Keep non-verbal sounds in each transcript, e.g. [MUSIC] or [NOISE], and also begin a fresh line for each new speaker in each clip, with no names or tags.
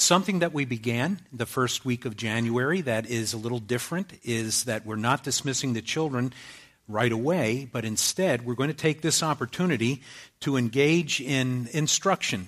Something that we began the first week of January that is a little different is that we're not dismissing the children right away, but instead we're going to take this opportunity to engage in instruction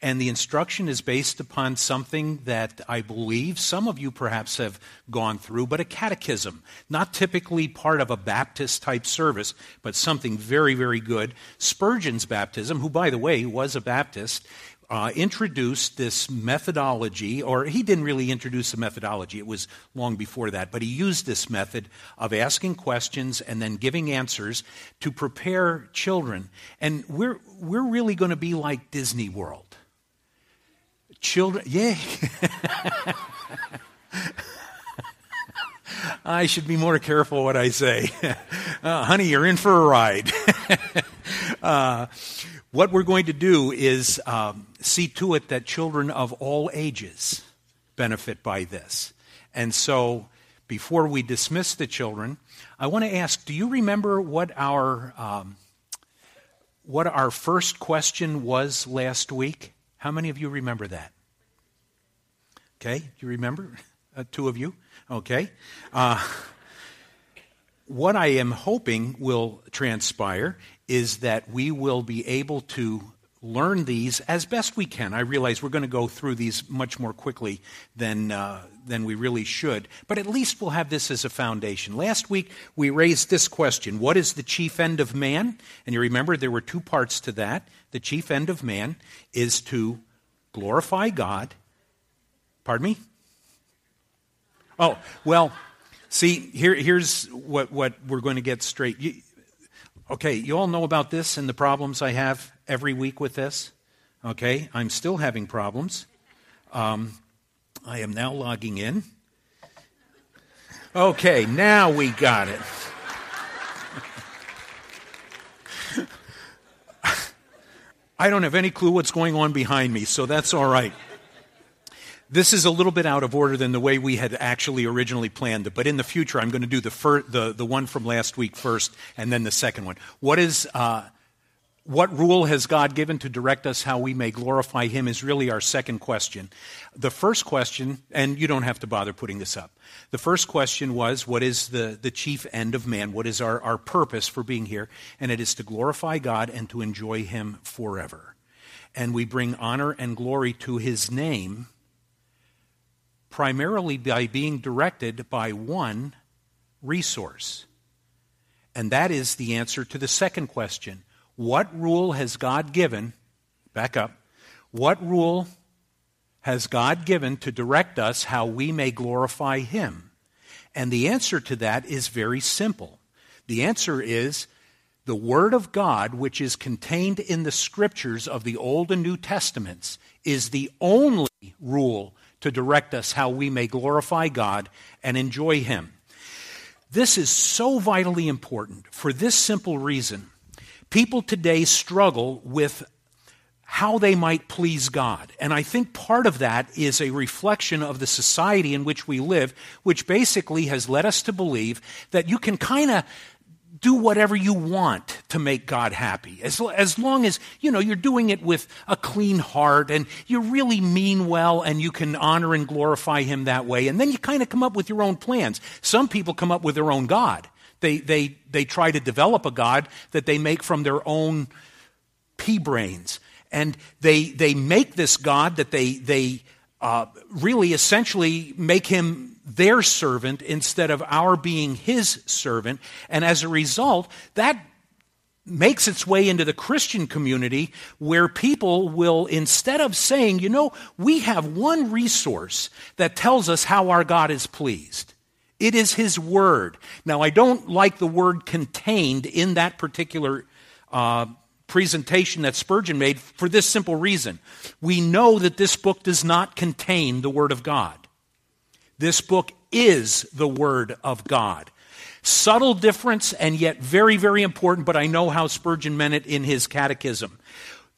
and the instruction is based upon something that I believe some of you perhaps have gone through, but a catechism. Not typically part of a Baptist type service, but something very, very good. Spurgeon's baptism, who, by the way, was a Baptist, uh, introduced this methodology, or he didn't really introduce the methodology, it was long before that, but he used this method of asking questions and then giving answers to prepare children. And we're, we're really going to be like Disney World. Children, yay! [LAUGHS] I should be more careful what I say. [LAUGHS] Uh, honey, you're in for a ride. [LAUGHS] uh, what we're going to do is um, see to it that children of all ages benefit by this. And so, before we dismiss the children, I want to ask do you remember what our, um, what our first question was last week? How many of you remember that? Okay, do you remember? Uh, two of you? Okay. Uh, what I am hoping will transpire is that we will be able to learn these as best we can. I realize we're going to go through these much more quickly than, uh, than we really should, but at least we'll have this as a foundation. Last week, we raised this question What is the chief end of man? And you remember there were two parts to that. The chief end of man is to glorify God. Pardon me? Oh, well, see, here, here's what, what we're going to get straight. You, okay, you all know about this and the problems I have every week with this. Okay, I'm still having problems. Um, I am now logging in. Okay, now we got it. [LAUGHS] I don't have any clue what's going on behind me, so that's all right. This is a little bit out of order than the way we had actually originally planned it, but in the future, I'm going to do the, fir- the, the one from last week first and then the second one. What is. Uh, what rule has God given to direct us how we may glorify Him is really our second question. The first question, and you don't have to bother putting this up. The first question was, What is the, the chief end of man? What is our, our purpose for being here? And it is to glorify God and to enjoy Him forever. And we bring honor and glory to His name primarily by being directed by one resource. And that is the answer to the second question What rule has God given? Back up. What rule has God given to direct us how we may glorify Him? And the answer to that is very simple. The answer is the Word of God, which is contained in the Scriptures of the Old and New Testaments, is the only rule to direct us how we may glorify God and enjoy Him. This is so vitally important for this simple reason. People today struggle with how they might please God. And I think part of that is a reflection of the society in which we live, which basically has led us to believe that you can kind of do whatever you want to make God happy. As, as long as, you know, you're doing it with a clean heart and you really mean well and you can honor and glorify Him that way. And then you kind of come up with your own plans. Some people come up with their own God. They, they, they try to develop a God that they make from their own pea brains. And they, they make this God that they, they uh, really essentially make him their servant instead of our being his servant. And as a result, that makes its way into the Christian community where people will, instead of saying, you know, we have one resource that tells us how our God is pleased. It is His Word. Now, I don't like the word contained in that particular uh, presentation that Spurgeon made for this simple reason. We know that this book does not contain the Word of God. This book is the Word of God. Subtle difference and yet very, very important, but I know how Spurgeon meant it in his catechism.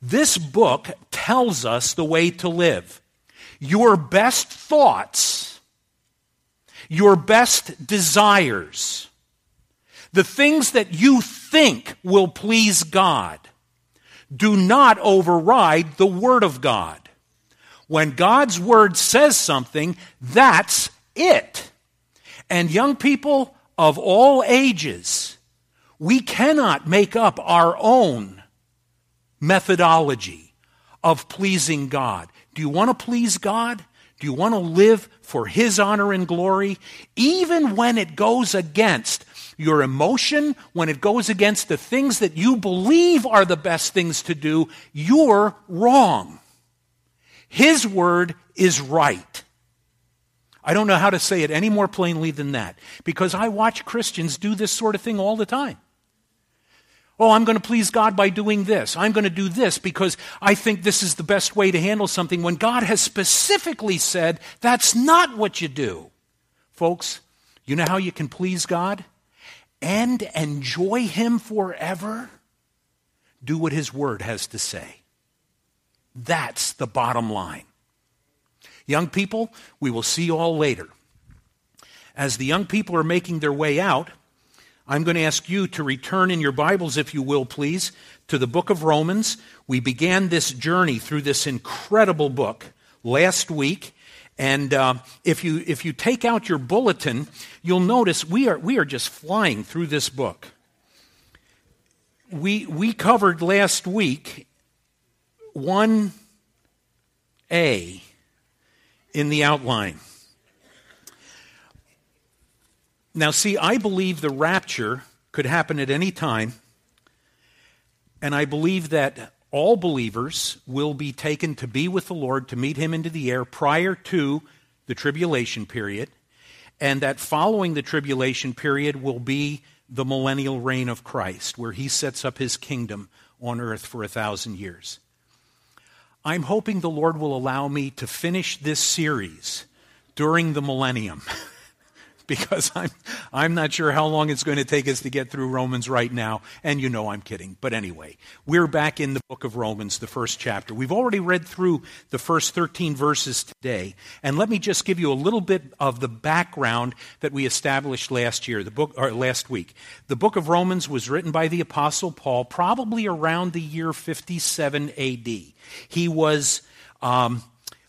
This book tells us the way to live. Your best thoughts, your best desires, the things that you think will please God, do not override the Word of God. When God's word says something, that's it. And young people of all ages, we cannot make up our own methodology of pleasing God. Do you want to please God? Do you want to live for His honor and glory? Even when it goes against your emotion, when it goes against the things that you believe are the best things to do, you're wrong. His word is right. I don't know how to say it any more plainly than that because I watch Christians do this sort of thing all the time. Oh, I'm going to please God by doing this. I'm going to do this because I think this is the best way to handle something when God has specifically said that's not what you do. Folks, you know how you can please God and enjoy Him forever? Do what His Word has to say. That's the bottom line. Young people, we will see you all later. As the young people are making their way out, I'm going to ask you to return in your Bibles, if you will, please, to the book of Romans. We began this journey through this incredible book last week. And uh, if, you, if you take out your bulletin, you'll notice we are, we are just flying through this book. We, we covered last week 1a in the outline. Now, see, I believe the rapture could happen at any time, and I believe that all believers will be taken to be with the Lord to meet Him into the air prior to the tribulation period, and that following the tribulation period will be the millennial reign of Christ, where He sets up His kingdom on earth for a thousand years. I'm hoping the Lord will allow me to finish this series during the millennium. [LAUGHS] because [LAUGHS] I'm, I'm not sure how long it's going to take us to get through Romans right now. And you know I'm kidding. But anyway, we're back in the book of Romans, the first chapter. We've already read through the first 13 verses today. And let me just give you a little bit of the background that we established last year, the book, or last week. The book of Romans was written by the Apostle Paul probably around the year 57 AD. He was um,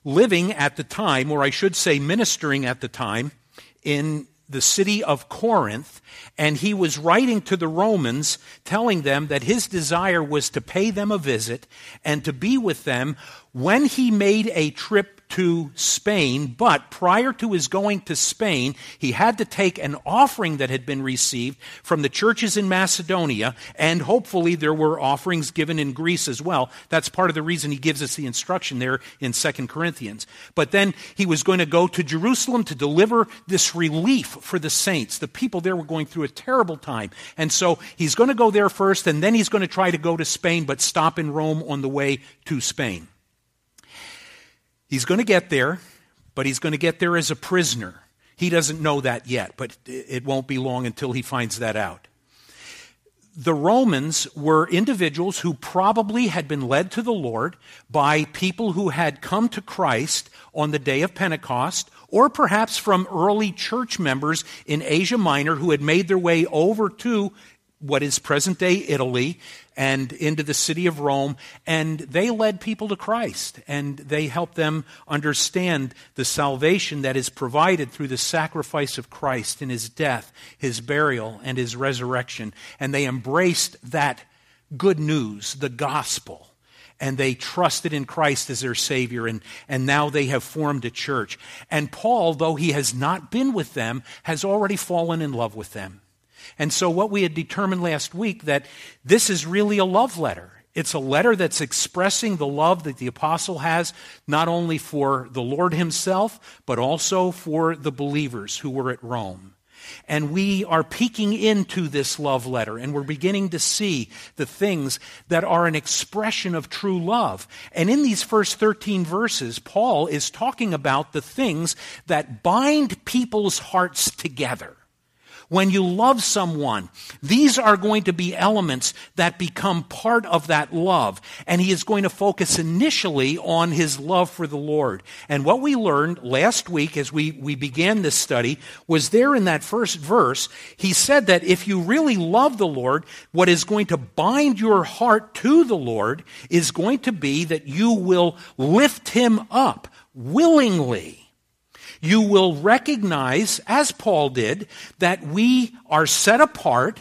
living at the time, or I should say ministering at the time, in the city of Corinth, and he was writing to the Romans, telling them that his desire was to pay them a visit and to be with them when he made a trip to Spain, but prior to his going to Spain, he had to take an offering that had been received from the churches in Macedonia, and hopefully there were offerings given in Greece as well. That's part of the reason he gives us the instruction there in 2 Corinthians. But then he was going to go to Jerusalem to deliver this relief for the saints. The people there were going through a terrible time. And so he's going to go there first, and then he's going to try to go to Spain, but stop in Rome on the way to Spain. He's going to get there, but he's going to get there as a prisoner. He doesn't know that yet, but it won't be long until he finds that out. The Romans were individuals who probably had been led to the Lord by people who had come to Christ on the day of Pentecost, or perhaps from early church members in Asia Minor who had made their way over to what is present day Italy and into the city of Rome, and they led people to Christ, and they helped them understand the salvation that is provided through the sacrifice of Christ in his death, his burial, and his resurrection. And they embraced that good news, the gospel. And they trusted in Christ as their Savior, and, and now they have formed a church. And Paul, though he has not been with them, has already fallen in love with them. And so, what we had determined last week that this is really a love letter. It's a letter that's expressing the love that the apostle has not only for the Lord himself, but also for the believers who were at Rome. And we are peeking into this love letter and we're beginning to see the things that are an expression of true love. And in these first 13 verses, Paul is talking about the things that bind people's hearts together when you love someone, these are going to be elements that become part of that love. And he is going to focus initially on his love for the Lord. And what we learned last week as we, we began this study was there in that first verse, he said that if you really love the Lord, what is going to bind your heart to the Lord is going to be that you will lift him up willingly you will recognize, as Paul did, that we are set apart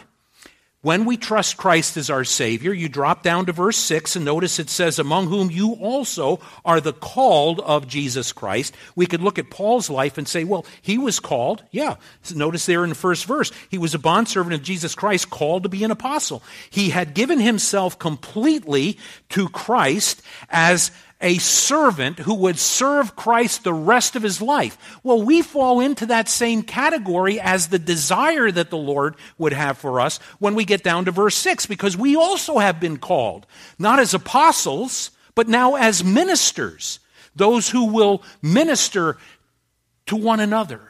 when we trust Christ as our Savior. You drop down to verse 6 and notice it says, Among whom you also are the called of Jesus Christ. We could look at Paul's life and say, Well, he was called. Yeah. Notice there in the first verse, he was a bondservant of Jesus Christ, called to be an apostle. He had given himself completely to Christ as a servant who would serve Christ the rest of his life. Well, we fall into that same category as the desire that the Lord would have for us when we get down to verse 6, because we also have been called, not as apostles, but now as ministers, those who will minister to one another.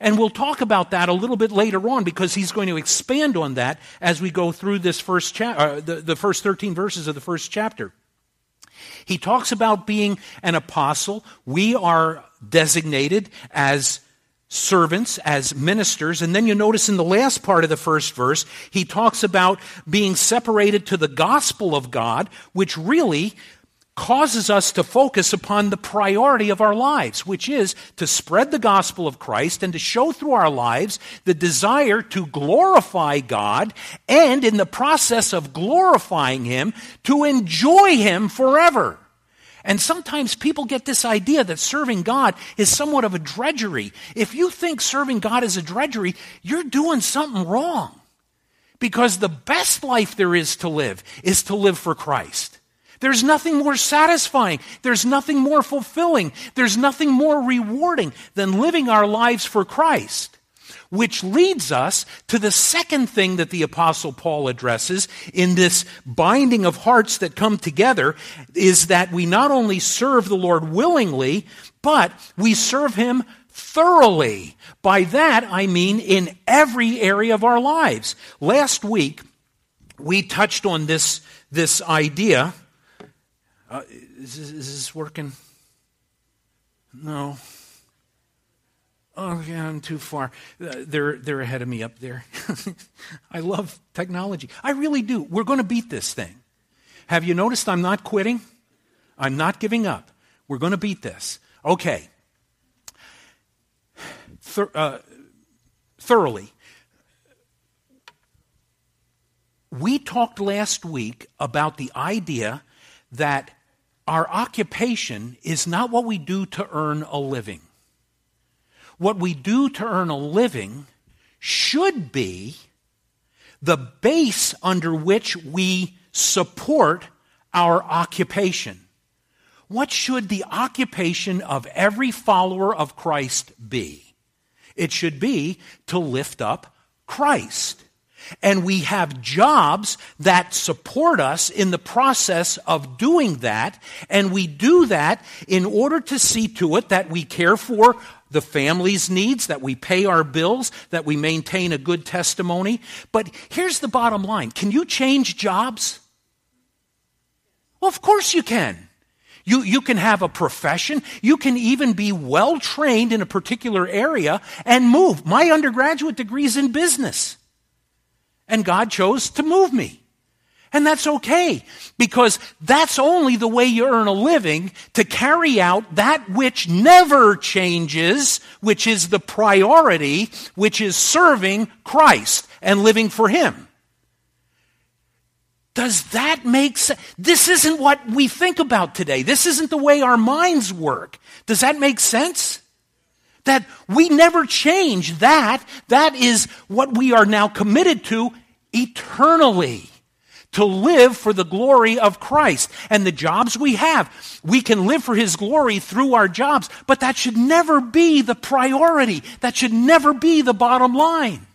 And we'll talk about that a little bit later on because he's going to expand on that as we go through this first cha- uh, the, the first 13 verses of the first chapter. He talks about being an apostle. We are designated as servants, as ministers. And then you notice in the last part of the first verse, he talks about being separated to the gospel of God, which really causes us to focus upon the priority of our lives, which is to spread the gospel of Christ and to show through our lives the desire to glorify God and in the process of glorifying Him, to enjoy Him forever. And sometimes people get this idea that serving God is somewhat of a drudgery. If you think serving God is a drudgery, you're doing something wrong. Because the best life there is to live is to live for Christ. There's nothing more satisfying. There's nothing more fulfilling. There's nothing more rewarding than living our lives for Christ. Which leads us to the second thing that the apostle Paul addresses in this binding of hearts that come together is that we not only serve the Lord willingly, but we serve him thoroughly. By that I mean in every area of our lives. Last week we touched on this, this idea uh, is, this, is this working? No. Oh, yeah, I'm too far. Uh, they're, they're ahead of me up there. [LAUGHS] I love technology. I really do. We're going to beat this thing. Have you noticed I'm not quitting? I'm not giving up. We're going to beat this. Okay. Uh, thoroughly. We talked last week about the idea that our occupation is not what we do to earn a living. What we do to earn a living should be the base under which we support our occupation. What should the occupation of every follower of Christ be? It should be to lift up Christ and we have jobs that support us in the process of doing that. And we do that in order to see to it that we care for the family's needs, that we pay our bills, that we maintain a good testimony. But here's the bottom line can you change jobs? Well, of course you can. You, you can have a profession. You can even be well trained in a particular area and move. My undergraduate degree is in business. And God chose to move me. And that's okay because that's only the way you earn a living to carry out that which never changes, which is the priority, which is serving Christ and living for Him. Does that make sense? This isn't what we think about today. This isn't the way our minds work. Does that make sense? That we never change that. That is what we are now committed to eternally. To live for the glory of Christ. And the jobs we have, we can live for His glory through our jobs, but that should never be the priority. That should never be the bottom line.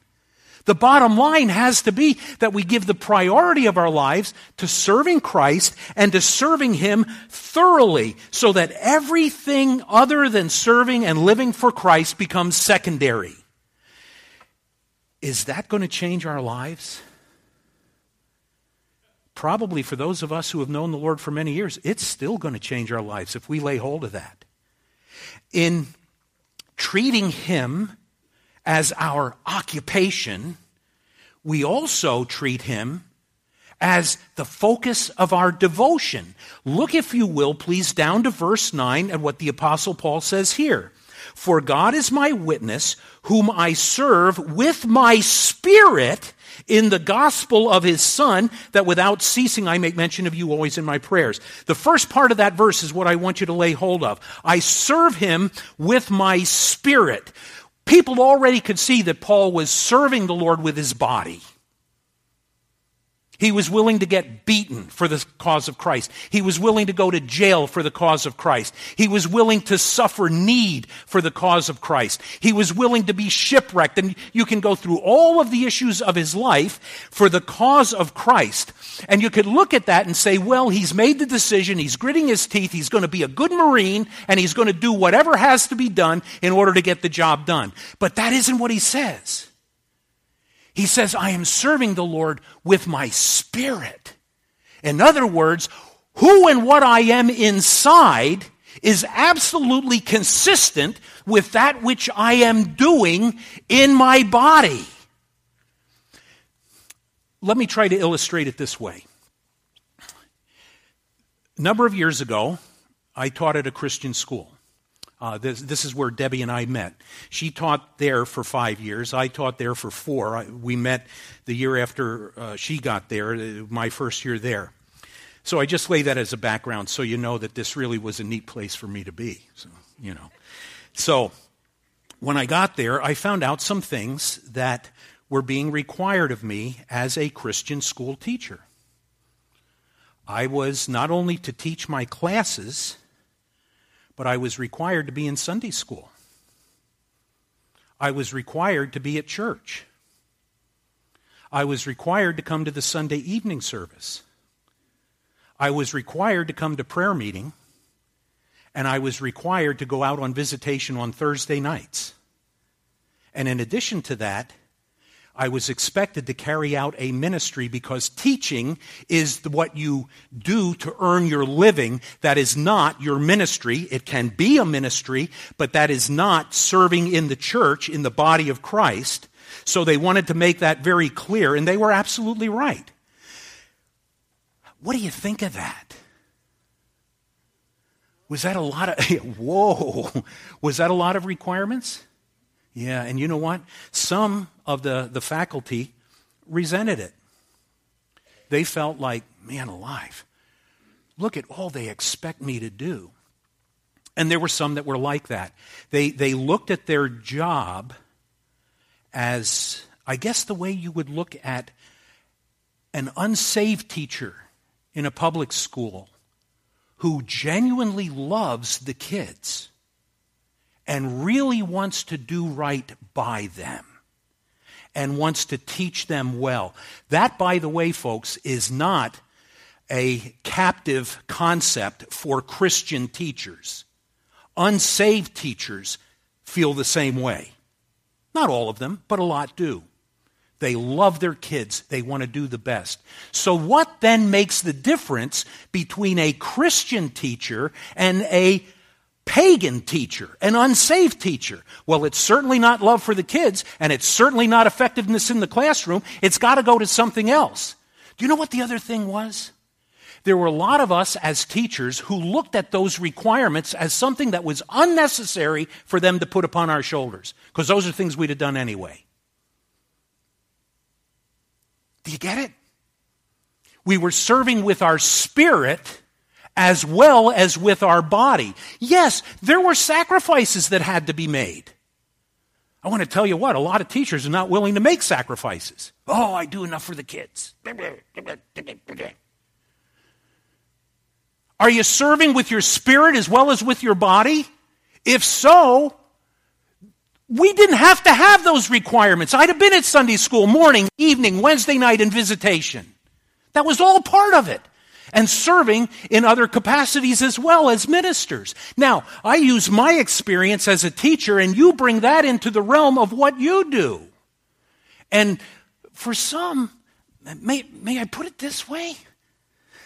The bottom line has to be that we give the priority of our lives to serving Christ and to serving Him thoroughly so that everything other than serving and living for Christ becomes secondary. Is that going to change our lives? Probably for those of us who have known the Lord for many years, it's still going to change our lives if we lay hold of that. In treating Him as our occupation, we also treat Him as the focus of our devotion. Look, if you will, please, down to verse 9 and what the Apostle Paul says here. For God is my witness, whom I serve with my spirit in the gospel of his Son, that without ceasing I make mention of you always in my prayers. The first part of that verse is what I want you to lay hold of. I serve him with my spirit. People already could see that Paul was serving the Lord with his body. He was willing to get beaten for the cause of Christ. He was willing to go to jail for the cause of Christ. He was willing to suffer need for the cause of Christ. He was willing to be shipwrecked. And you can go through all of the issues of his life for the cause of Christ. And you could look at that and say, well, he's made the decision. He's gritting his teeth. He's going to be a good Marine and he's going to do whatever has to be done in order to get the job done. But that isn't what he says. He says, I am serving the Lord with my spirit. In other words, who and what I am inside is absolutely consistent with that which I am doing in my body. Let me try to illustrate it this way. A number of years ago, I taught at a Christian school. Uh, this, this, is where Debbie and I met. She taught there for five years. I taught there for four. I, we met the year after uh, she got there, uh, my first year there. So I just lay that as a background so you know that this really was a neat place for me to be. So, you know. So when I got there, I found out some things that were being required of me as a Christian school teacher. I was not only to teach my classes, but I was required to be in Sunday school. I was required to be at church. I was required to come to the Sunday evening service. I was required to come to prayer meeting. And I was required to go out on visitation on Thursday nights. And in addition to that, I was expected to carry out a ministry because teaching is what you do to earn your living. That is not your ministry. It can be a ministry, but that is not serving in the church, in the body of Christ. So they wanted to make that very clear, and they were absolutely right. What do you think of that? Was that a lot of, [LAUGHS] whoa, was that a lot of requirements? Yeah, and you know what? Some of the, the faculty resented it. They felt like, man alive, look at all they expect me to do. And there were some that were like that. They, they looked at their job as, I guess, the way you would look at an unsaved teacher in a public school who genuinely loves the kids and really wants to do right by them and wants to teach them well. That, by the way, folks, is not a captive concept for Christian teachers. Unsaved teachers feel the same way. Not all of them, but a lot do. They love their kids. They want to do the best. So, what then makes the difference between a Christian teacher and a pagan teacher, an unsaved teacher. Well, it's certainly not love for the kids, and it's certainly not effectiveness in the classroom. It's got to go to something else. Do you know what the other thing was? There were a lot of us as teachers who looked at those requirements as something that was unnecessary for them to put upon our shoulders, because those are things we'd have done anyway. Do you get it? We were serving with our spirit as well as with our body. Yes, there were sacrifices that had to be made. I want to tell you what, a lot of teachers are not willing to make sacrifices. Oh, I do enough for the kids. Are you serving with your spirit as well as with your body? If so, we didn't have to have those requirements. I'd have been at Sunday school morning, evening, Wednesday night, and visitation. That was all part of it and serving in other capacities as well as ministers. Now, I use my experience as a teacher, and you bring that into the realm of what you do. And for some, may, may I put it this way?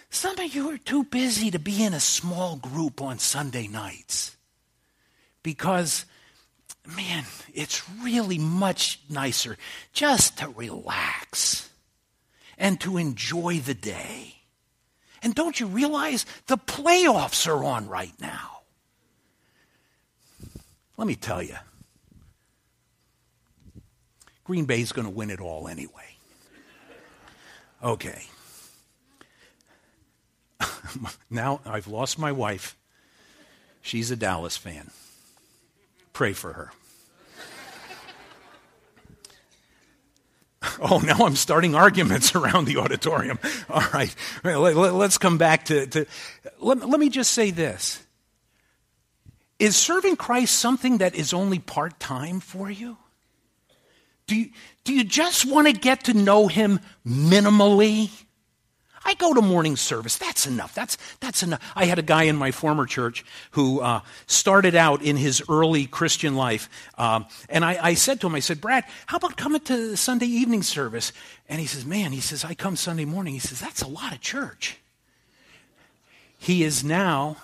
Some of you are too busy to be in a small group on Sunday nights because, man, it's really much nicer just to relax and to enjoy the day. And don't you realize the playoffs are on right now? Let me tell you, Green Bay's going to win it all anyway. Okay. [LAUGHS] now I've lost my wife. She's a Dallas fan. Pray for her. [LAUGHS] Oh, now I'm starting arguments [LAUGHS] around the auditorium. All right, let's come back to. to let, let me just say this Is serving Christ something that is only part time for you? Do you, do you just want to get to know Him minimally? I go to morning service. That's enough. That's, that's enough. I had a guy in my former church who uh, started out in his early Christian life. Um, and I, I said to him, I said, Brad, how about coming to Sunday evening service? And he says, Man, he says, I come Sunday morning. He says, That's a lot of church. He is now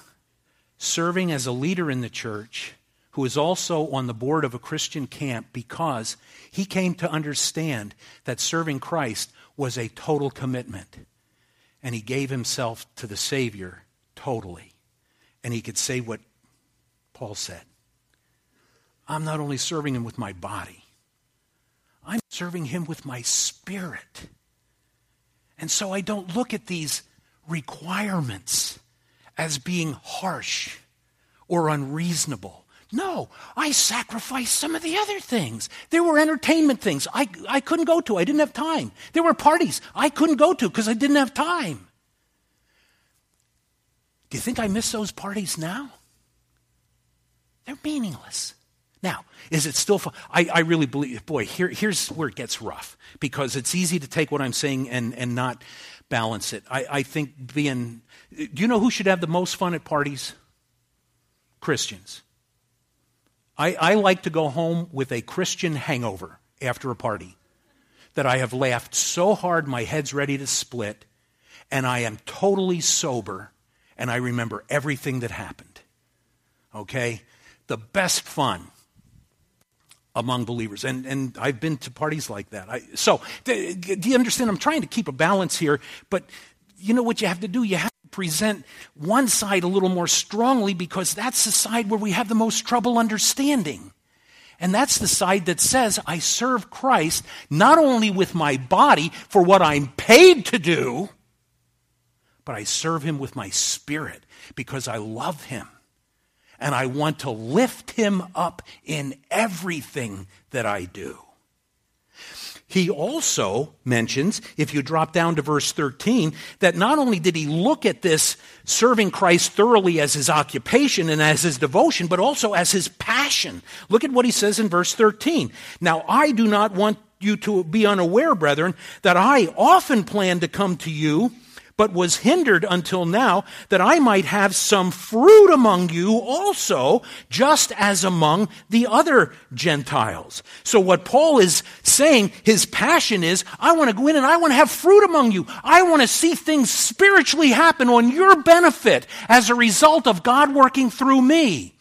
serving as a leader in the church who is also on the board of a Christian camp because he came to understand that serving Christ was a total commitment and he gave himself to the Savior totally. And he could say what Paul said I'm not only serving him with my body, I'm serving him with my spirit. And so I don't look at these requirements as being harsh or unreasonable. No, I sacrificed some of the other things. There were entertainment things I, I couldn't go to. I didn't have time. There were parties I couldn't go to because I didn't have time. Do you think I miss those parties now? They're meaningless. Now, is it still fun? I, I really believe, boy, here, here's where it gets rough because it's easy to take what I'm saying and, and not balance it. I, I think being, do you know who should have the most fun at parties? Christians. I, I like to go home with a Christian hangover after a party. That I have laughed so hard my head's ready to split, and I am totally sober, and I remember everything that happened. Okay? The best fun among believers. And, and I've been to parties like that. I, so, do you understand? I'm trying to keep a balance here, but you know what you have to do? You have present one side a little more strongly because that's the side where we have the most trouble understanding. And that's the side that says, I serve Christ not only with my body for what I'm paid to do, but I serve him with my spirit because I love him. And I want to lift him up in everything that I do. He also mentions, if you drop down to verse 13, that not only did he look at this serving Christ thoroughly as his occupation and as his devotion, but also as his passion. Look at what he says in verse 13. Now, I do not want you to be unaware, brethren, that I often plan to come to you but was hindered until now, that I might have some fruit among you also, just as among the other Gentiles. So what Paul is saying, his passion is, I want to go in and I want to have fruit among you. I want to see things spiritually happen on your benefit as a result of God working through me.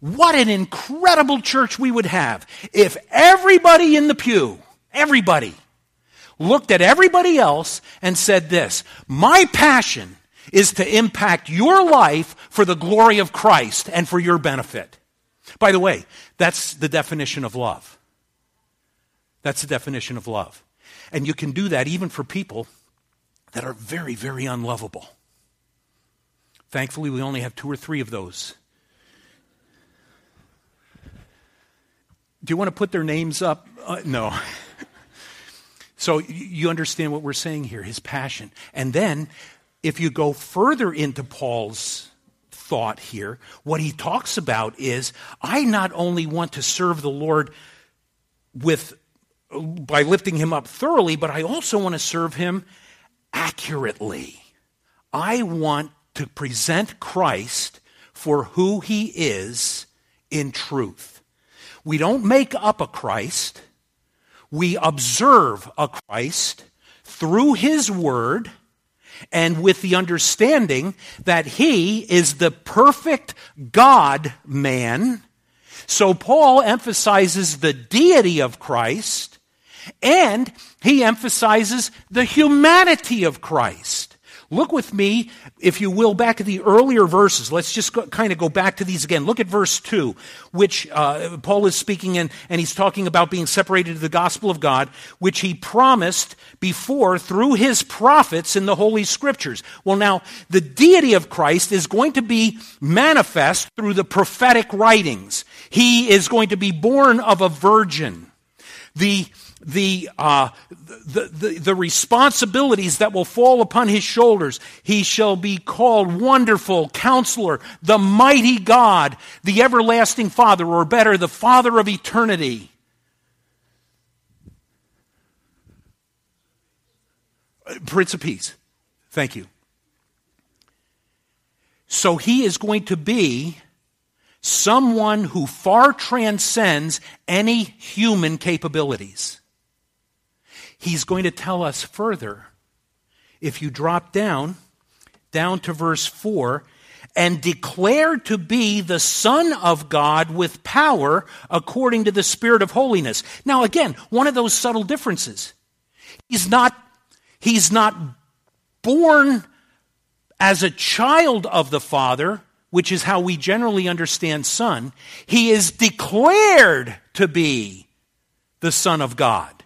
What an incredible church we would have if everybody in the pew, everybody, looked at everybody else and said this My passion is to impact your life for the glory of Christ and for your benefit. By the way, that's the definition of love. That's the definition of love. And you can do that even for people that are very, very unlovable. Thankfully, we only have two or three of those. Do you want to put their names up? Uh, no. [LAUGHS] So you understand what we're saying here, his passion. And then, if you go further into Paul's thought here, what he talks about is I not only want to serve the Lord with by lifting him up thoroughly, but I also want to serve him accurately. I want to present Christ for who he is in truth. We don't make up a Christ. We observe a Christ through his word and with the understanding that he is the perfect God man. So Paul emphasizes the deity of Christ and he emphasizes the humanity of Christ. Look with me, if you will, back to the earlier verses. Let's just go, kind of go back to these again. Look at verse 2, which uh, Paul is speaking in, and he's talking about being separated to the gospel of God, which he promised before through his prophets in the Holy Scriptures. Well, now, the deity of Christ is going to be manifest through the prophetic writings. He is going to be born of a virgin. The the, uh, the, the, the responsibilities that will fall upon his shoulders. He shall be called Wonderful Counselor, the Mighty God, the Everlasting Father, or better, the Father of Eternity. Prince of Peace. Thank you. So he is going to be someone who far transcends any human capabilities. He's going to tell us further. If you drop down, down to verse 4, and declared to be the Son of God with power according to the Spirit of holiness. Now, again, one of those subtle differences. He's not, he's not born as a child of the Father, which is how we generally understand Son. He is declared to be the Son of God.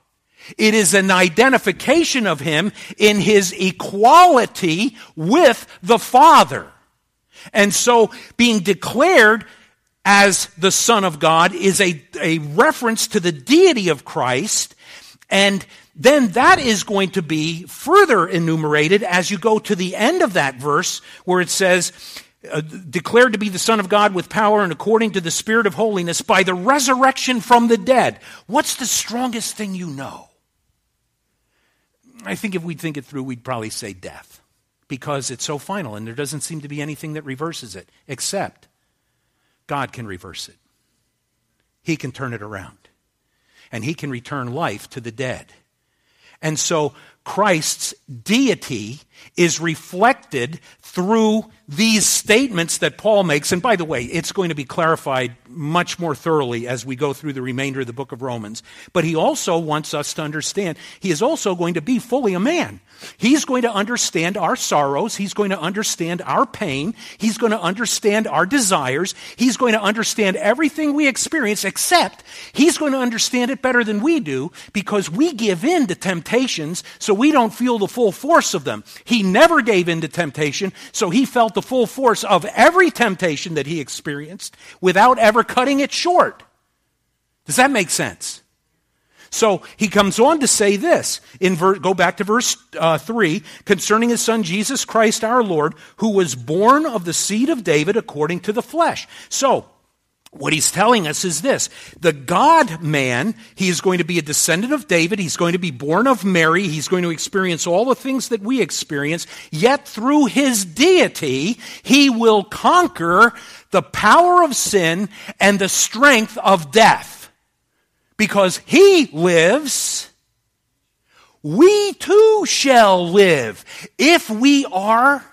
It is an identification of him in his equality with the Father. And so being declared as the Son of God is a, a reference to the deity of Christ. And then that is going to be further enumerated as you go to the end of that verse where it says, uh, declared to be the Son of God with power and according to the Spirit of holiness by the resurrection from the dead. What's the strongest thing you know? I think if we'd think it through, we'd probably say death because it's so final and there doesn't seem to be anything that reverses it except God can reverse it. He can turn it around and He can return life to the dead. And so Christ's deity is reflected through these statements that Paul makes. And by the way, it's going to be clarified much more thoroughly as we go through the remainder of the book of Romans. But he also wants us to understand he is also going to be fully a man. He's going to understand our sorrows. He's going to understand our pain. He's going to understand our desires. He's going to understand everything we experience, except he's going to understand it better than we do because we give in to temptations so we don't feel the full force of them. He never gave in to temptation, so he felt the full force of every temptation that he experienced without ever cutting it short. Does that make sense? So he comes on to say this in ver- go back to verse uh, 3 concerning his son Jesus Christ our Lord, who was born of the seed of David according to the flesh. So what he's telling us is this the God man, he is going to be a descendant of David. He's going to be born of Mary. He's going to experience all the things that we experience. Yet through his deity, he will conquer the power of sin and the strength of death because he lives, we too shall live if we are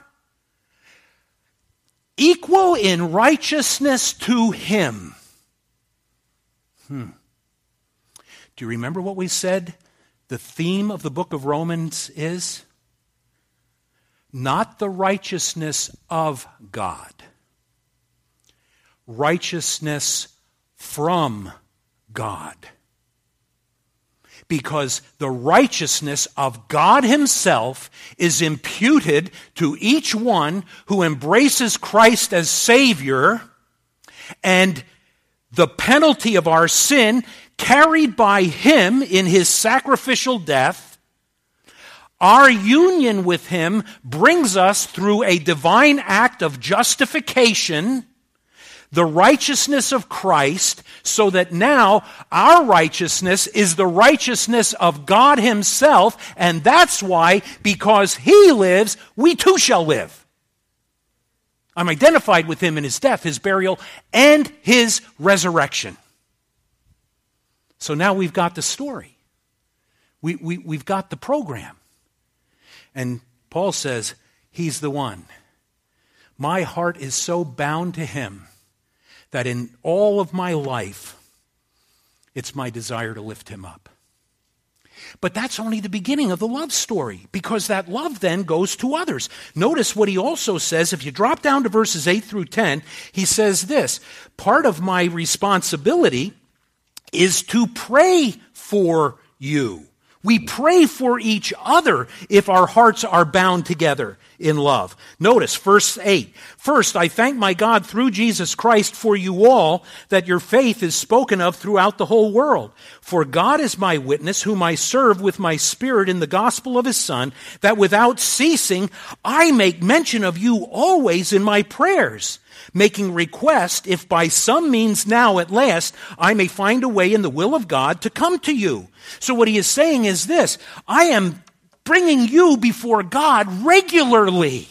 equal in righteousness to him. Hmm. Do you remember what we said the theme of the book of Romans is? Not the righteousness of God, righteousness from God. Because the righteousness of God Himself is imputed to each one who embraces Christ as Savior, and the penalty of our sin carried by Him in His sacrificial death. Our union with Him brings us through a divine act of justification the righteousness of Christ so that now our righteousness is the righteousness of God Himself, and that's why, because He lives, we too shall live. I'm identified with Him in His death, His burial, and His resurrection. So now we've got the story. We, we, we've got the program. And Paul says, He's the one. My heart is so bound to Him that in all of my life, it's my desire to lift Him up. But that's only the beginning of the love story because that love then goes to others. Notice what he also says. If you drop down to verses 8 through 10, he says this Part of my responsibility is to pray for you. We pray for each other if our hearts are bound together in love. Notice verse 8. First, I thank my God through Jesus Christ for you all that your faith is spoken of throughout the whole world. For God is my witness, whom I serve with my spirit in the gospel of his Son, that without ceasing I make mention of you always in my prayers making request if by some means now at last I may find a way in the will of God to come to you. So what he is saying is this, I am bringing you before God regularly.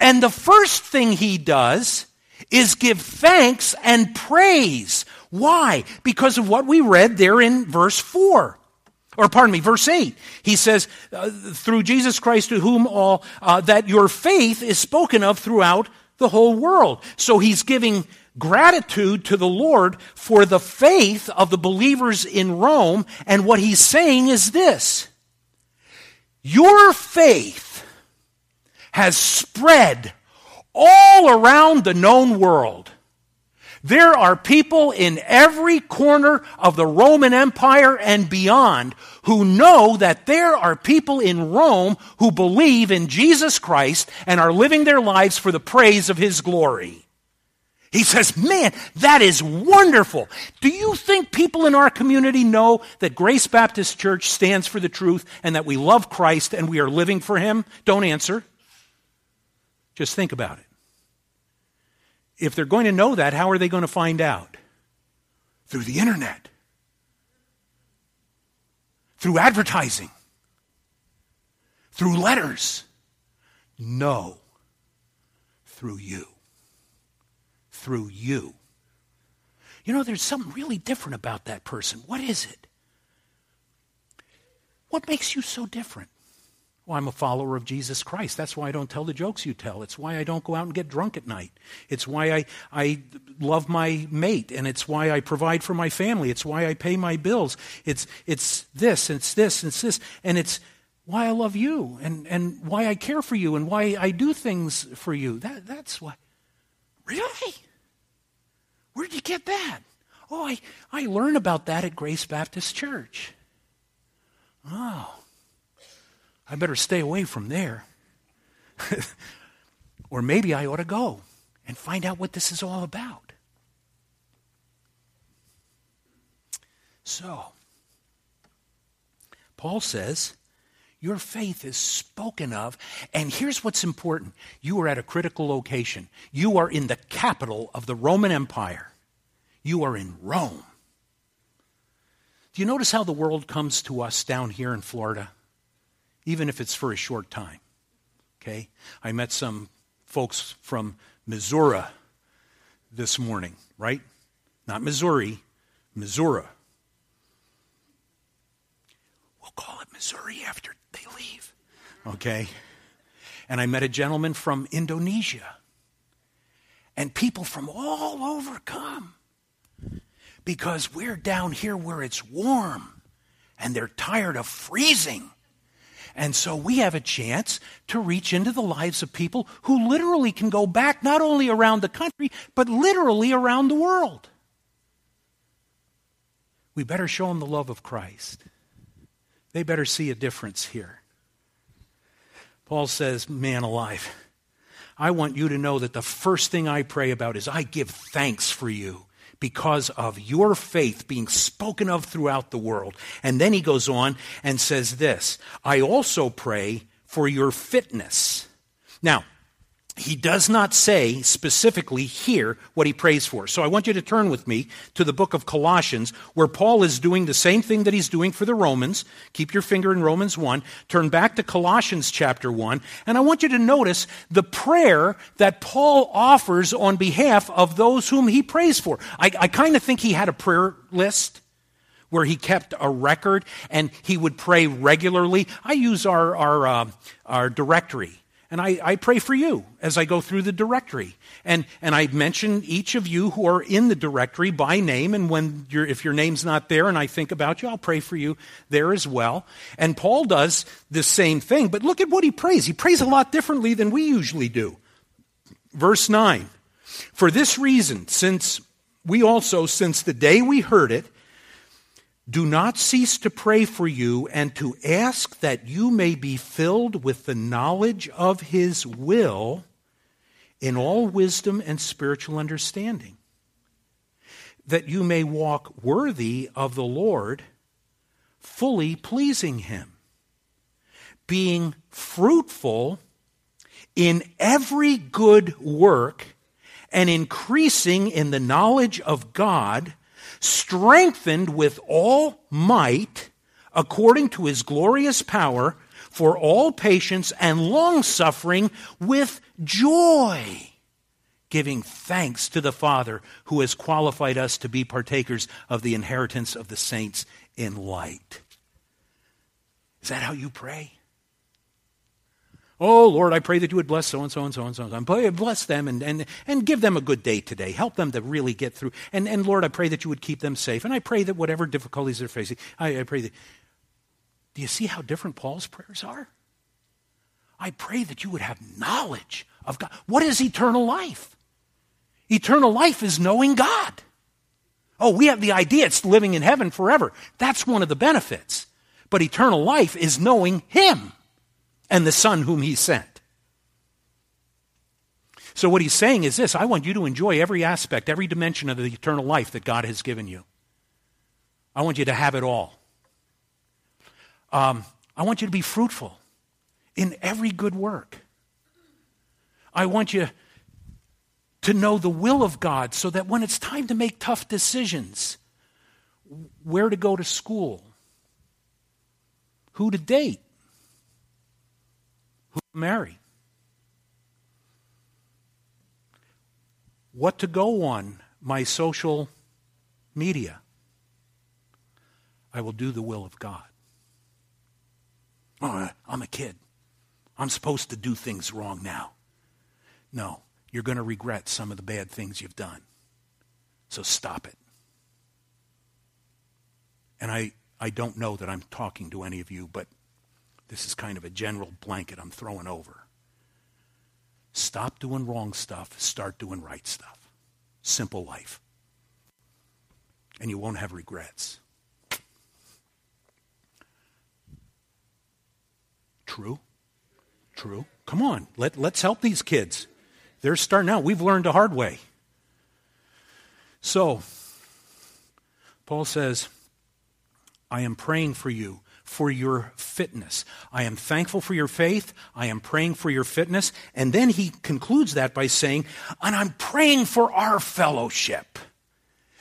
And the first thing he does is give thanks and praise. Why? Because of what we read there in verse 4 or pardon me, verse 8. He says, uh, through Jesus Christ to whom all, uh, that your faith is spoken of throughout the whole world. So he's giving gratitude to the Lord for the faith of the believers in Rome. And what he's saying is this Your faith has spread all around the known world. There are people in every corner of the Roman Empire and beyond who know that there are people in Rome who believe in Jesus Christ and are living their lives for the praise of His glory. He says, Man, that is wonderful. Do you think people in our community know that Grace Baptist Church stands for the truth and that we love Christ and we are living for Him? Don't answer. Just think about it. If they're going to know that, how are they going to find out? Through the internet, through advertising, through letters. No, through you. Through you. You know, there's something really different about that person. What is it? What makes you so different? Well, I'm a follower of Jesus Christ. That's why I don't tell the jokes you tell. It's why I don't go out and get drunk at night. It's why I, I love my mate, and it's why I provide for my family. It's why I pay my bills. It's, it's this, it's this, it's this. And it's why I love you, and, and why I care for you, and why I do things for you. That, that's why. Really? Where did you get that? Oh, I, I learned about that at Grace Baptist Church. Oh. I better stay away from there. [LAUGHS] or maybe I ought to go and find out what this is all about. So, Paul says, your faith is spoken of. And here's what's important you are at a critical location. You are in the capital of the Roman Empire, you are in Rome. Do you notice how the world comes to us down here in Florida? Even if it's for a short time. Okay? I met some folks from Missouri this morning, right? Not Missouri, Missouri. We'll call it Missouri after they leave. Okay? And I met a gentleman from Indonesia. And people from all over come because we're down here where it's warm and they're tired of freezing. And so we have a chance to reach into the lives of people who literally can go back not only around the country, but literally around the world. We better show them the love of Christ. They better see a difference here. Paul says, Man alive, I want you to know that the first thing I pray about is I give thanks for you because of your faith being spoken of throughout the world. And then he goes on and says this I also pray for your fitness. Now, he does not say specifically here what he prays for. So I want you to turn with me to the book of Colossians, where Paul is doing the same thing that he's doing for the Romans. Keep your finger in Romans 1. Turn back to Colossians chapter 1. And I want you to notice the prayer that Paul offers on behalf of those whom he prays for. I, I kind of think he had a prayer list where he kept a record and he would pray regularly. I use our, our, uh, our directory. And I, I pray for you as I go through the directory. And, and I mention each of you who are in the directory by name. And when if your name's not there and I think about you, I'll pray for you there as well. And Paul does the same thing. But look at what he prays. He prays a lot differently than we usually do. Verse 9 For this reason, since we also, since the day we heard it, do not cease to pray for you and to ask that you may be filled with the knowledge of his will in all wisdom and spiritual understanding, that you may walk worthy of the Lord, fully pleasing him, being fruitful in every good work and increasing in the knowledge of God strengthened with all might according to his glorious power for all patience and long suffering with joy, giving thanks to the Father who has qualified us to be partakers of the inheritance of the saints in light. Is that how you pray? Oh, Lord, I pray that you would bless so and so and so and so. and so. Bless them and, and, and give them a good day today. Help them to really get through. And, and Lord, I pray that you would keep them safe. And I pray that whatever difficulties they're facing, I, I pray that. Do you see how different Paul's prayers are? I pray that you would have knowledge of God. What is eternal life? Eternal life is knowing God. Oh, we have the idea it's living in heaven forever. That's one of the benefits. But eternal life is knowing Him and the Son whom he sent. So, what he's saying is this I want you to enjoy every aspect, every dimension of the eternal life that God has given you. I want you to have it all. Um, I want you to be fruitful in every good work. I want you to know the will of God so that when it's time to make tough decisions, where to go to school, who to date, marry, what to go on my social media. I will do the will of God. Oh, I'm a kid. I'm supposed to do things wrong now. No, you're going to regret some of the bad things you've done. So stop it. And I, I don't know that I'm talking to any of you, but this is kind of a general blanket I'm throwing over. Stop doing wrong stuff, start doing right stuff. Simple life. And you won't have regrets. True? True. Come on, let, let's help these kids. They're starting out. We've learned a hard way. So, Paul says, I am praying for you for your fitness. I am thankful for your faith. I am praying for your fitness. And then he concludes that by saying, and I'm praying for our fellowship.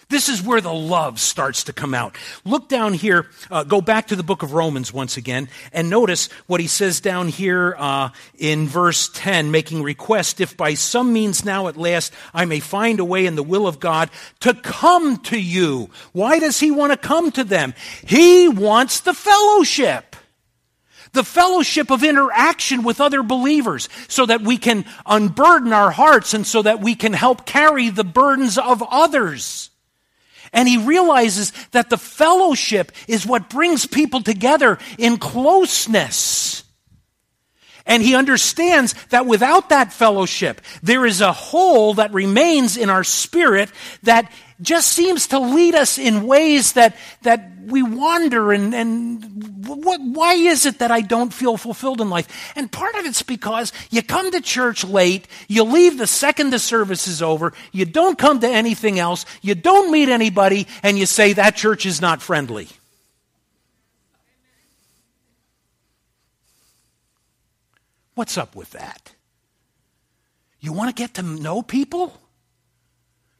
This is where the love starts to come out. Look down here, uh, go back to the book of Romans once again, and notice what he says down here uh, in verse 10, making request, if by some means now at last I may find a way in the will of God to come to you. Why does he want to come to them? He wants the fellowship the fellowship of interaction with other believers so that we can unburden our hearts and so that we can help carry the burdens of others. And he realizes that the fellowship is what brings people together in closeness. And he understands that without that fellowship, there is a hole that remains in our spirit that just seems to lead us in ways that, that we wander and, and what, why is it that I don't feel fulfilled in life? And part of it's because you come to church late, you leave the second the service is over, you don't come to anything else, you don't meet anybody, and you say that church is not friendly. What's up with that? You want to get to know people?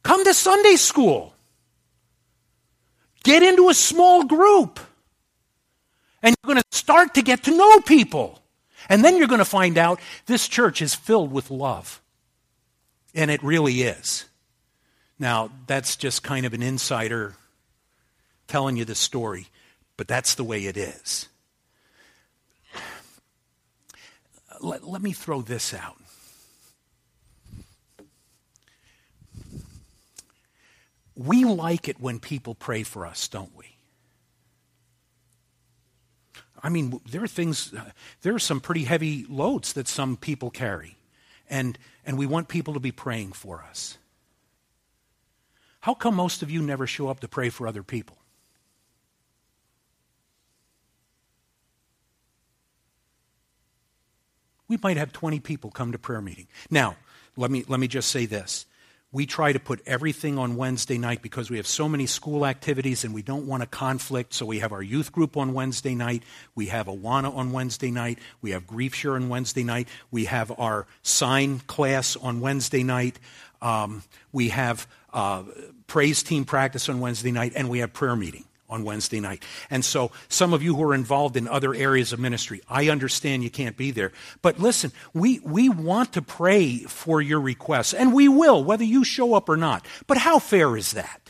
Come to Sunday school. Get into a small group. And you're going to start to get to know people. And then you're going to find out this church is filled with love. And it really is. Now, that's just kind of an insider telling you this story, but that's the way it is. Let, let me throw this out. We like it when people pray for us, don't we? I mean, there are things, uh, there are some pretty heavy loads that some people carry. And, and we want people to be praying for us. How come most of you never show up to pray for other people? We might have 20 people come to prayer meeting. Now, let me, let me just say this we try to put everything on Wednesday night because we have so many school activities and we don't want a conflict. So we have our youth group on Wednesday night. We have Awana on Wednesday night. We have Grief Share on Wednesday night. We have our sign class on Wednesday night. Um, we have uh, praise team practice on Wednesday night, and we have prayer meeting on Wednesday night. And so, some of you who are involved in other areas of ministry, I understand you can't be there. But listen, we, we want to pray for your requests, and we will, whether you show up or not. But how fair is that?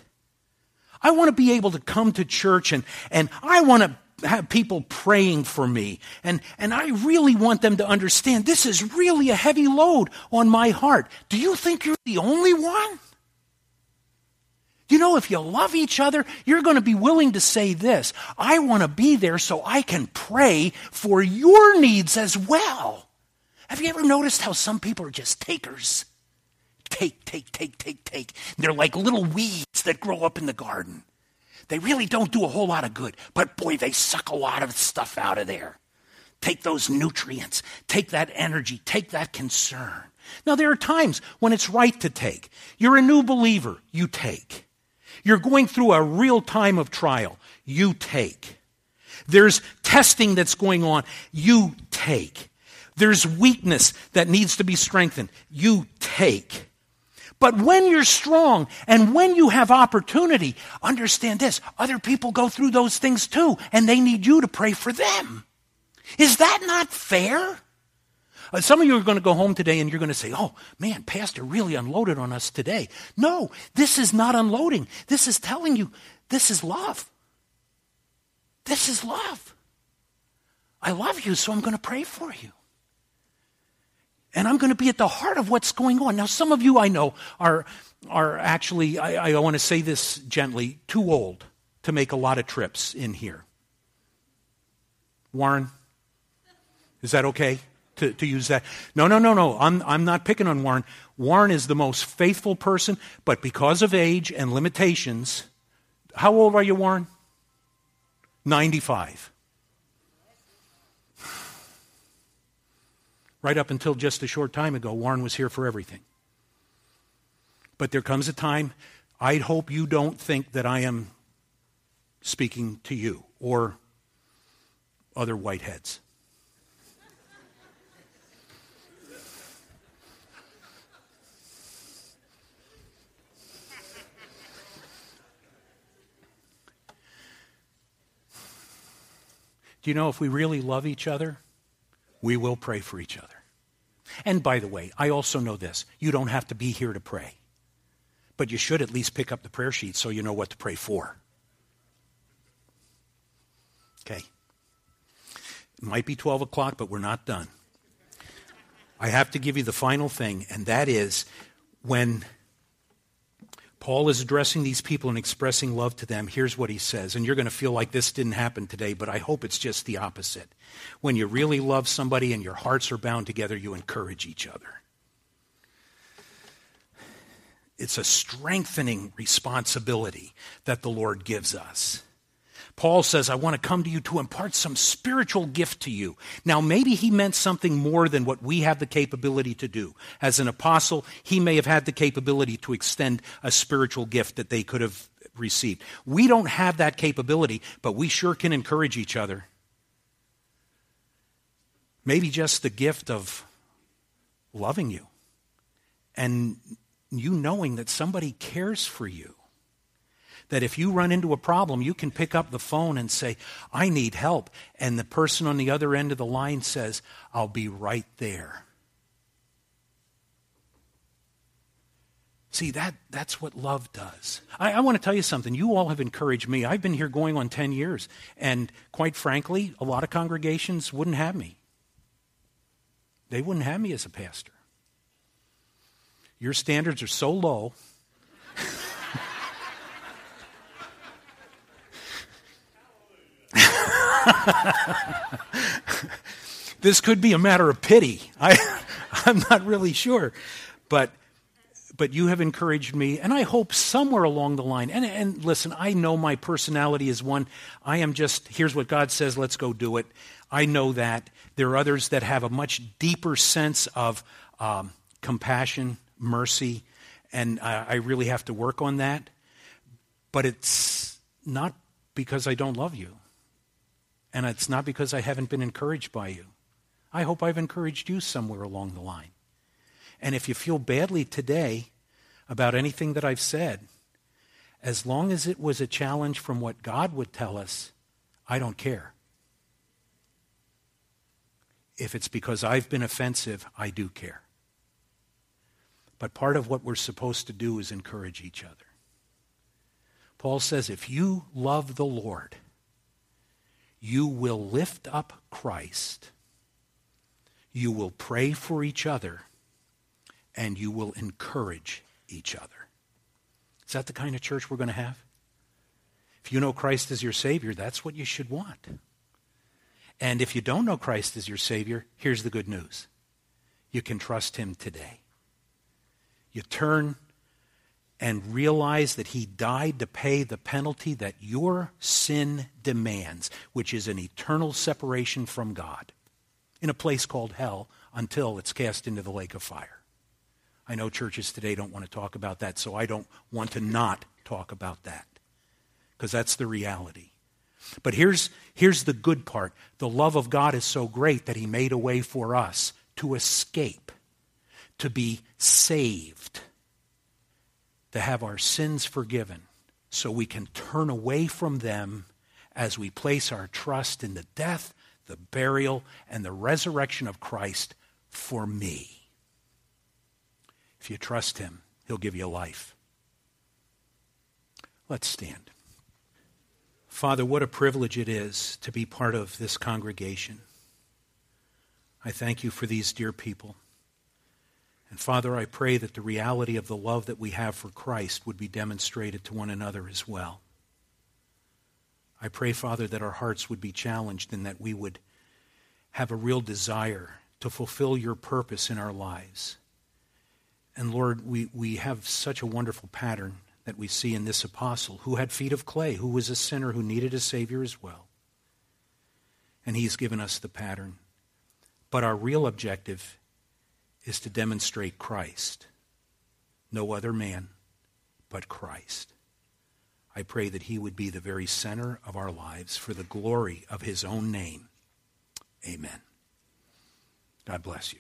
I want to be able to come to church and, and I want to have people praying for me. And, and I really want them to understand this is really a heavy load on my heart. Do you think you're the only one? You know, if you love each other, you're going to be willing to say this I want to be there so I can pray for your needs as well. Have you ever noticed how some people are just takers? Take, take, take, take, take. They're like little weeds that grow up in the garden. They really don't do a whole lot of good, but boy, they suck a lot of stuff out of there. Take those nutrients, take that energy, take that concern. Now, there are times when it's right to take. You're a new believer, you take. You're going through a real time of trial. You take. There's testing that's going on. You take. There's weakness that needs to be strengthened. You take. But when you're strong and when you have opportunity, understand this other people go through those things too, and they need you to pray for them. Is that not fair? Uh, some of you are going to go home today and you're going to say, oh, man, Pastor really unloaded on us today. No, this is not unloading. This is telling you this is love. This is love. I love you, so I'm going to pray for you. And I'm going to be at the heart of what's going on. Now, some of you I know are, are actually, I, I want to say this gently, too old to make a lot of trips in here. Warren, is that okay? To, to use that. No, no, no, no. I'm, I'm not picking on Warren. Warren is the most faithful person, but because of age and limitations, how old are you, Warren? 95. [SIGHS] Right up until just a short time ago, Warren was here for everything. But there comes a time, I hope you don't think that I am speaking to you or other whiteheads. Do you know if we really love each other, we will pray for each other? And by the way, I also know this you don't have to be here to pray, but you should at least pick up the prayer sheet so you know what to pray for. Okay. It might be 12 o'clock, but we're not done. I have to give you the final thing, and that is when Paul is addressing these people and expressing love to them. Here's what he says. And you're going to feel like this didn't happen today, but I hope it's just the opposite. When you really love somebody and your hearts are bound together, you encourage each other. It's a strengthening responsibility that the Lord gives us. Paul says, I want to come to you to impart some spiritual gift to you. Now, maybe he meant something more than what we have the capability to do. As an apostle, he may have had the capability to extend a spiritual gift that they could have received. We don't have that capability, but we sure can encourage each other. Maybe just the gift of loving you and you knowing that somebody cares for you that if you run into a problem, you can pick up the phone and say, I need help. And the person on the other end of the line says, I'll be right there. See, that, that's what love does. I, I want to tell you something. You all have encouraged me. I've been here going on 10 years, and quite frankly, a lot of congregations wouldn't have me. They wouldn't have me as a pastor. Your standards are so low. [LAUGHS] [LAUGHS] this could be a matter of pity. I, I'm not really sure. But but you have encouraged me, and I hope somewhere along the line. And, and listen, I know my personality is one. I am just, here's what God says, let's go do it. I know that. There are others that have a much deeper sense of um, compassion, mercy, and I, I really have to work on that. But it's not because I don't love you, and it's not because I haven't been encouraged by you. I hope I've encouraged you somewhere along the line. And if you feel badly today about anything that I've said, as long as it was a challenge from what God would tell us, I don't care. If it's because I've been offensive, I do care. But part of what we're supposed to do is encourage each other. Paul says if you love the Lord, you will lift up Christ, you will pray for each other, and you will encourage each other. Is that the kind of church we're going to have? If you know Christ as your Savior, that's what you should want. And if you don't know Christ as your Savior, here's the good news you can trust Him today. You turn and realize that He died to pay the penalty that your sin demands, which is an eternal separation from God in a place called hell until it's cast into the lake of fire. I know churches today don't want to talk about that, so I don't want to not talk about that because that's the reality. But here's, here's the good part the love of God is so great that He made a way for us to escape, to be saved, to have our sins forgiven, so we can turn away from them as we place our trust in the death, the burial, and the resurrection of Christ for me. If you trust Him, He'll give you life. Let's stand. Father, what a privilege it is to be part of this congregation. I thank you for these dear people. And Father, I pray that the reality of the love that we have for Christ would be demonstrated to one another as well. I pray, Father, that our hearts would be challenged and that we would have a real desire to fulfill your purpose in our lives. And Lord, we, we have such a wonderful pattern that we see in this apostle who had feet of clay, who was a sinner who needed a Savior as well. And he's given us the pattern. But our real objective is to demonstrate Christ. No other man but Christ. I pray that he would be the very center of our lives for the glory of his own name. Amen. God bless you.